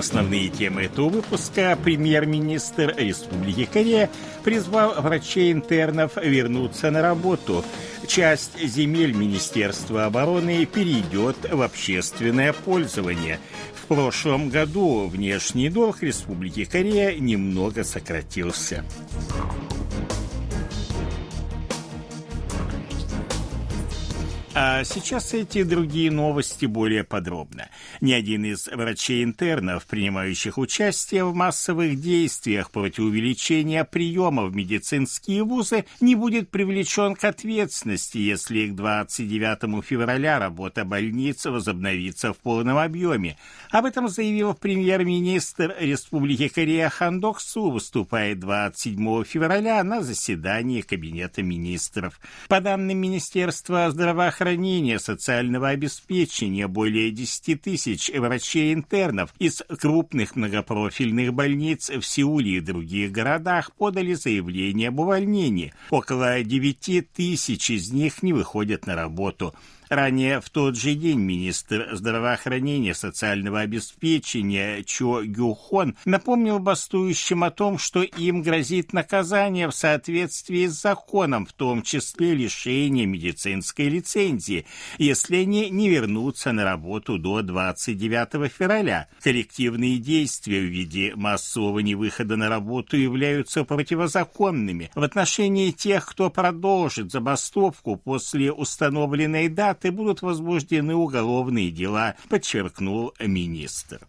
Основные темы этого выпуска премьер-министр Республики Корея призвал врачей-интернов вернуться на работу. Часть земель Министерства обороны перейдет в общественное пользование. В прошлом году внешний долг Республики Корея немного сократился. А сейчас эти другие новости более подробно. Ни один из врачей-интернов, принимающих участие в массовых действиях против увеличения приема в медицинские вузы, не будет привлечен к ответственности, если к 29 февраля работа больниц возобновится в полном объеме. Об этом заявил премьер-министр Республики Корея Хан Док Су, выступая 27 февраля на заседании Кабинета министров. По данным Министерства здравоохранения, здравоохранения, социального обеспечения более 10 тысяч врачей-интернов из крупных многопрофильных больниц в Сеуле и других городах подали заявление об увольнении. Около 9 тысяч из них не выходят на работу. Ранее в тот же день министр здравоохранения социального обеспечения Чо Гюхон напомнил бастующим о том, что им грозит наказание в соответствии с законом, в том числе лишение медицинской лицензии, если они не вернутся на работу до 29 февраля. Коллективные действия в виде массового невыхода на работу являются противозаконными. В отношении тех, кто продолжит забастовку после установленной даты, и будут возбуждены уголовные дела, подчеркнул министр.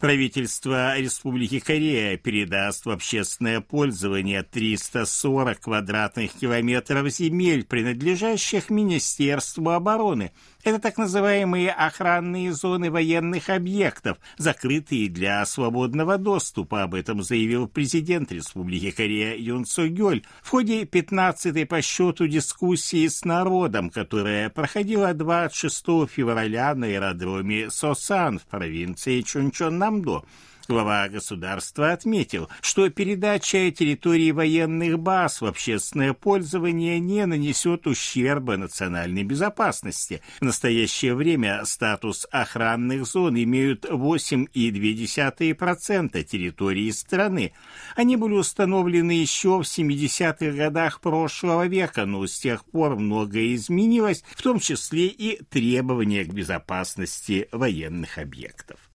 Правительство Республики Корея передаст в общественное пользование 340 квадратных километров земель, принадлежащих Министерству обороны. Это так называемые охранные зоны военных объектов, закрытые для свободного доступа. Об этом заявил президент Республики Корея Юн Со Гёль в ходе 15-й по счету дискуссии с народом, которая проходила 26 февраля на аэродроме Сосан в провинции Чунчон-Нам Намдо. Глава государства отметил, что передача территории военных баз в общественное пользование не нанесет ущерба национальной безопасности. В настоящее время статус охранных зон имеют 8,2% территории страны. Они были установлены еще в 70-х годах прошлого века, но с тех пор многое изменилось, в том числе и требования к безопасности военных объектов.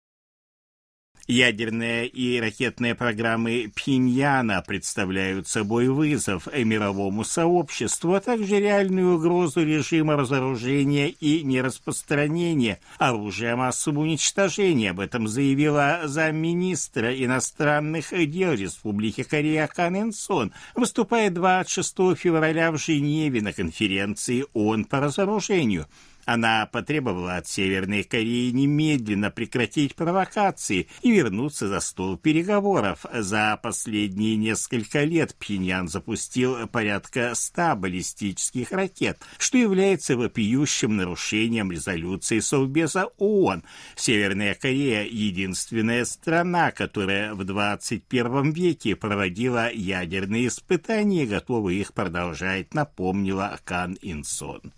Ядерные и ракетные программы Пхеньяна представляют собой вызов мировому сообществу, а также реальную угрозу режима разоружения и нераспространения оружия массового уничтожения. Об этом заявила замминистра иностранных дел Республики Корея Кан Энсон, выступая 26 февраля в Женеве на конференции ООН по разоружению. Она потребовала от Северной Кореи немедленно прекратить провокации и вернуться за стол переговоров. За последние несколько лет Пхеньян запустил порядка ста баллистических ракет, что является вопиющим нарушением резолюции Совбеза ООН. Северная Корея — единственная страна, которая в 21 веке проводила ядерные испытания и готова их продолжать, напомнила Кан Инсон.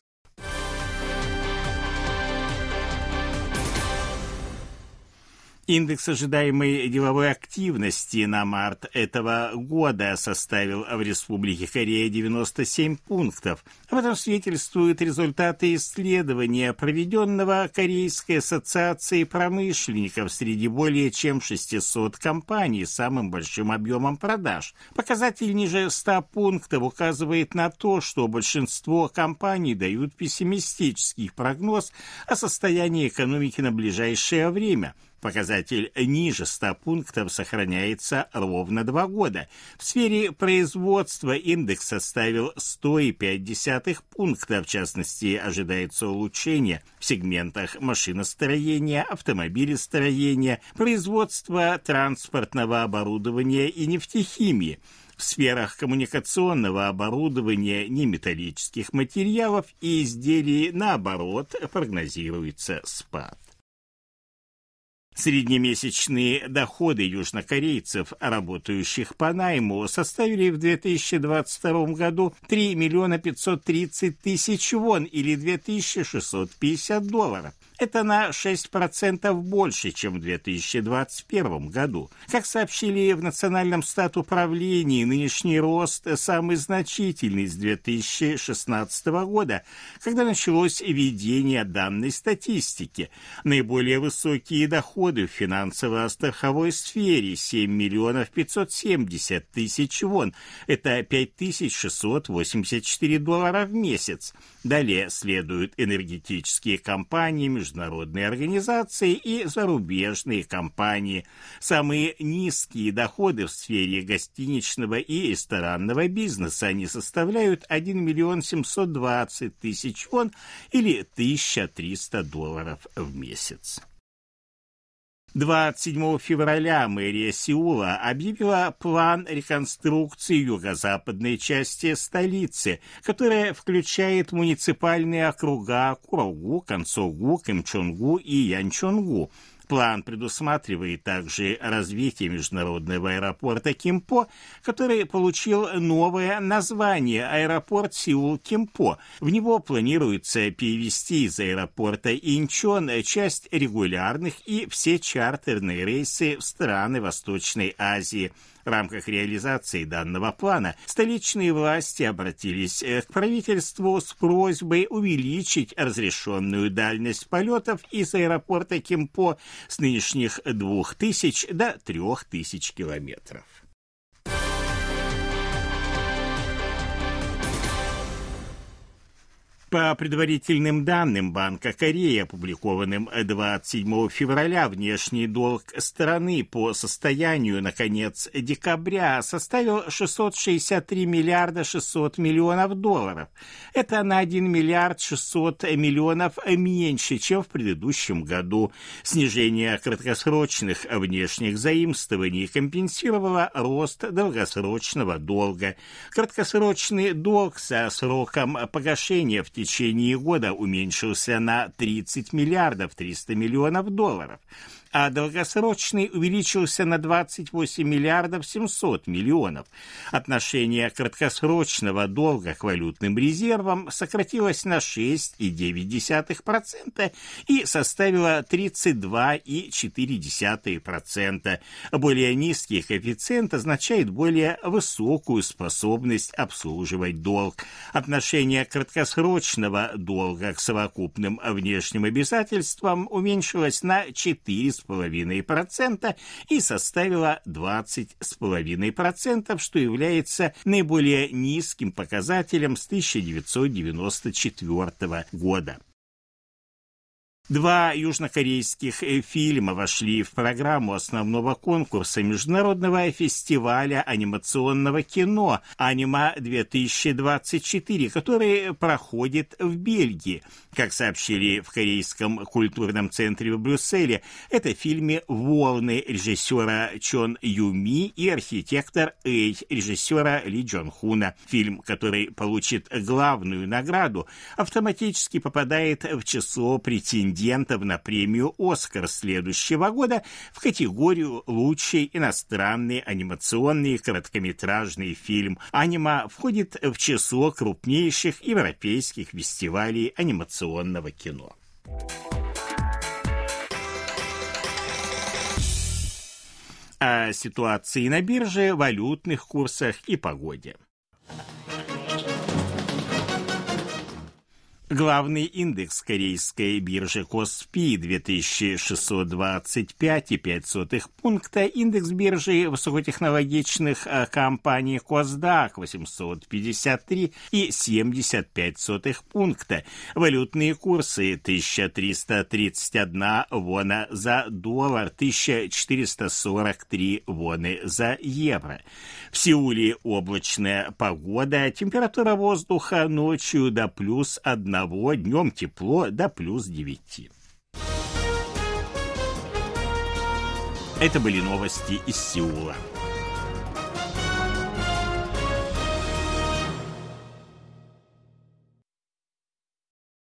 Индекс ожидаемой деловой активности на март этого года составил в Республике Корея 97 пунктов. Об этом свидетельствуют результаты исследования, проведенного Корейской ассоциацией промышленников среди более чем 600 компаний с самым большим объемом продаж. Показатель ниже 100 пунктов указывает на то, что большинство компаний дают пессимистический прогноз о состоянии экономики на ближайшее время – Показатель ниже 100 пунктов сохраняется ровно два года. В сфере производства индекс составил 100,5 пункта. В частности, ожидается улучшение в сегментах машиностроения, автомобилестроения, производства транспортного оборудования и нефтехимии. В сферах коммуникационного оборудования, неметаллических материалов и изделий, наоборот, прогнозируется спад. Среднемесячные доходы южнокорейцев, работающих по найму, составили в 2022 году 3 миллиона 530 тысяч вон или 2650 долларов. Это на 6% больше, чем в 2021 году. Как сообщили в Национальном статуправлении, нынешний рост самый значительный с 2016 года, когда началось введение данной статистики. Наиболее высокие доходы в финансово-страховой сфере – 7 миллионов 570 тысяч вон. Это 5684 доллара в месяц. Далее следуют энергетические компании, международные организации и зарубежные компании. Самые низкие доходы в сфере гостиничного и ресторанного бизнеса они составляют 1 миллион 720 тысяч вон или 1300 долларов в месяц. 27 февраля мэрия Сеула объявила план реконструкции юго-западной части столицы, которая включает муниципальные округа Курогу, Концогу, Кимчонгу и Янчонгу – План предусматривает также развитие международного аэропорта Кимпо, который получил новое название аэропорт Сеул-Кимпо. В него планируется перевести из аэропорта Инчон часть регулярных и все чартерные рейсы в страны Восточной Азии – в рамках реализации данного плана столичные власти обратились э, к правительству с просьбой увеличить разрешенную дальность полетов из аэропорта Кемпо с нынешних 2000 до 3000 километров. По предварительным данным Банка Кореи, опубликованным 27 февраля, внешний долг страны по состоянию на конец декабря составил 663 миллиарда 600 миллионов долларов. Это на 1 миллиард 600 миллионов меньше, чем в предыдущем году. Снижение краткосрочных внешних заимствований компенсировало рост долгосрочного долга. Краткосрочный долг со сроком погашения в течение течение года уменьшился на 30 миллиардов 300 миллионов долларов а долгосрочный увеличился на 28 миллиардов 700 миллионов. Отношение краткосрочного долга к валютным резервам сократилось на 6,9% и составило 32,4%. Более низкий коэффициент означает более высокую способность обслуживать долг. Отношение краткосрочного долга к совокупным внешним обязательствам уменьшилось на 4 20,5% и составила 20,5%, что является наиболее низким показателем с 1994 года. Два южнокорейских э, фильма вошли в программу основного конкурса Международного фестиваля анимационного кино «Анима-2024», который проходит в Бельгии. Как сообщили в Корейском культурном центре в Брюсселе, это фильмы «Волны» режиссера Чон Юми и «Архитектор Эй» режиссера Ли Джон Хуна. Фильм, который получит главную награду, автоматически попадает в число претендентов претендентов на премию «Оскар» следующего года в категорию «Лучший иностранный анимационный короткометражный фильм». «Анима» входит в число крупнейших европейских фестивалей анимационного кино. О ситуации на бирже, валютных курсах и погоде. Главный индекс корейской биржи Коспи 2625,5 пункта, индекс биржи высокотехнологичных э, компаний Косдак 853,75 пункта, валютные курсы 1331 вона за доллар, 1443 воны за евро. В Сеуле облачная погода, температура воздуха ночью до плюс 1 одного, днем тепло до плюс 9. Это были новости из Сеула.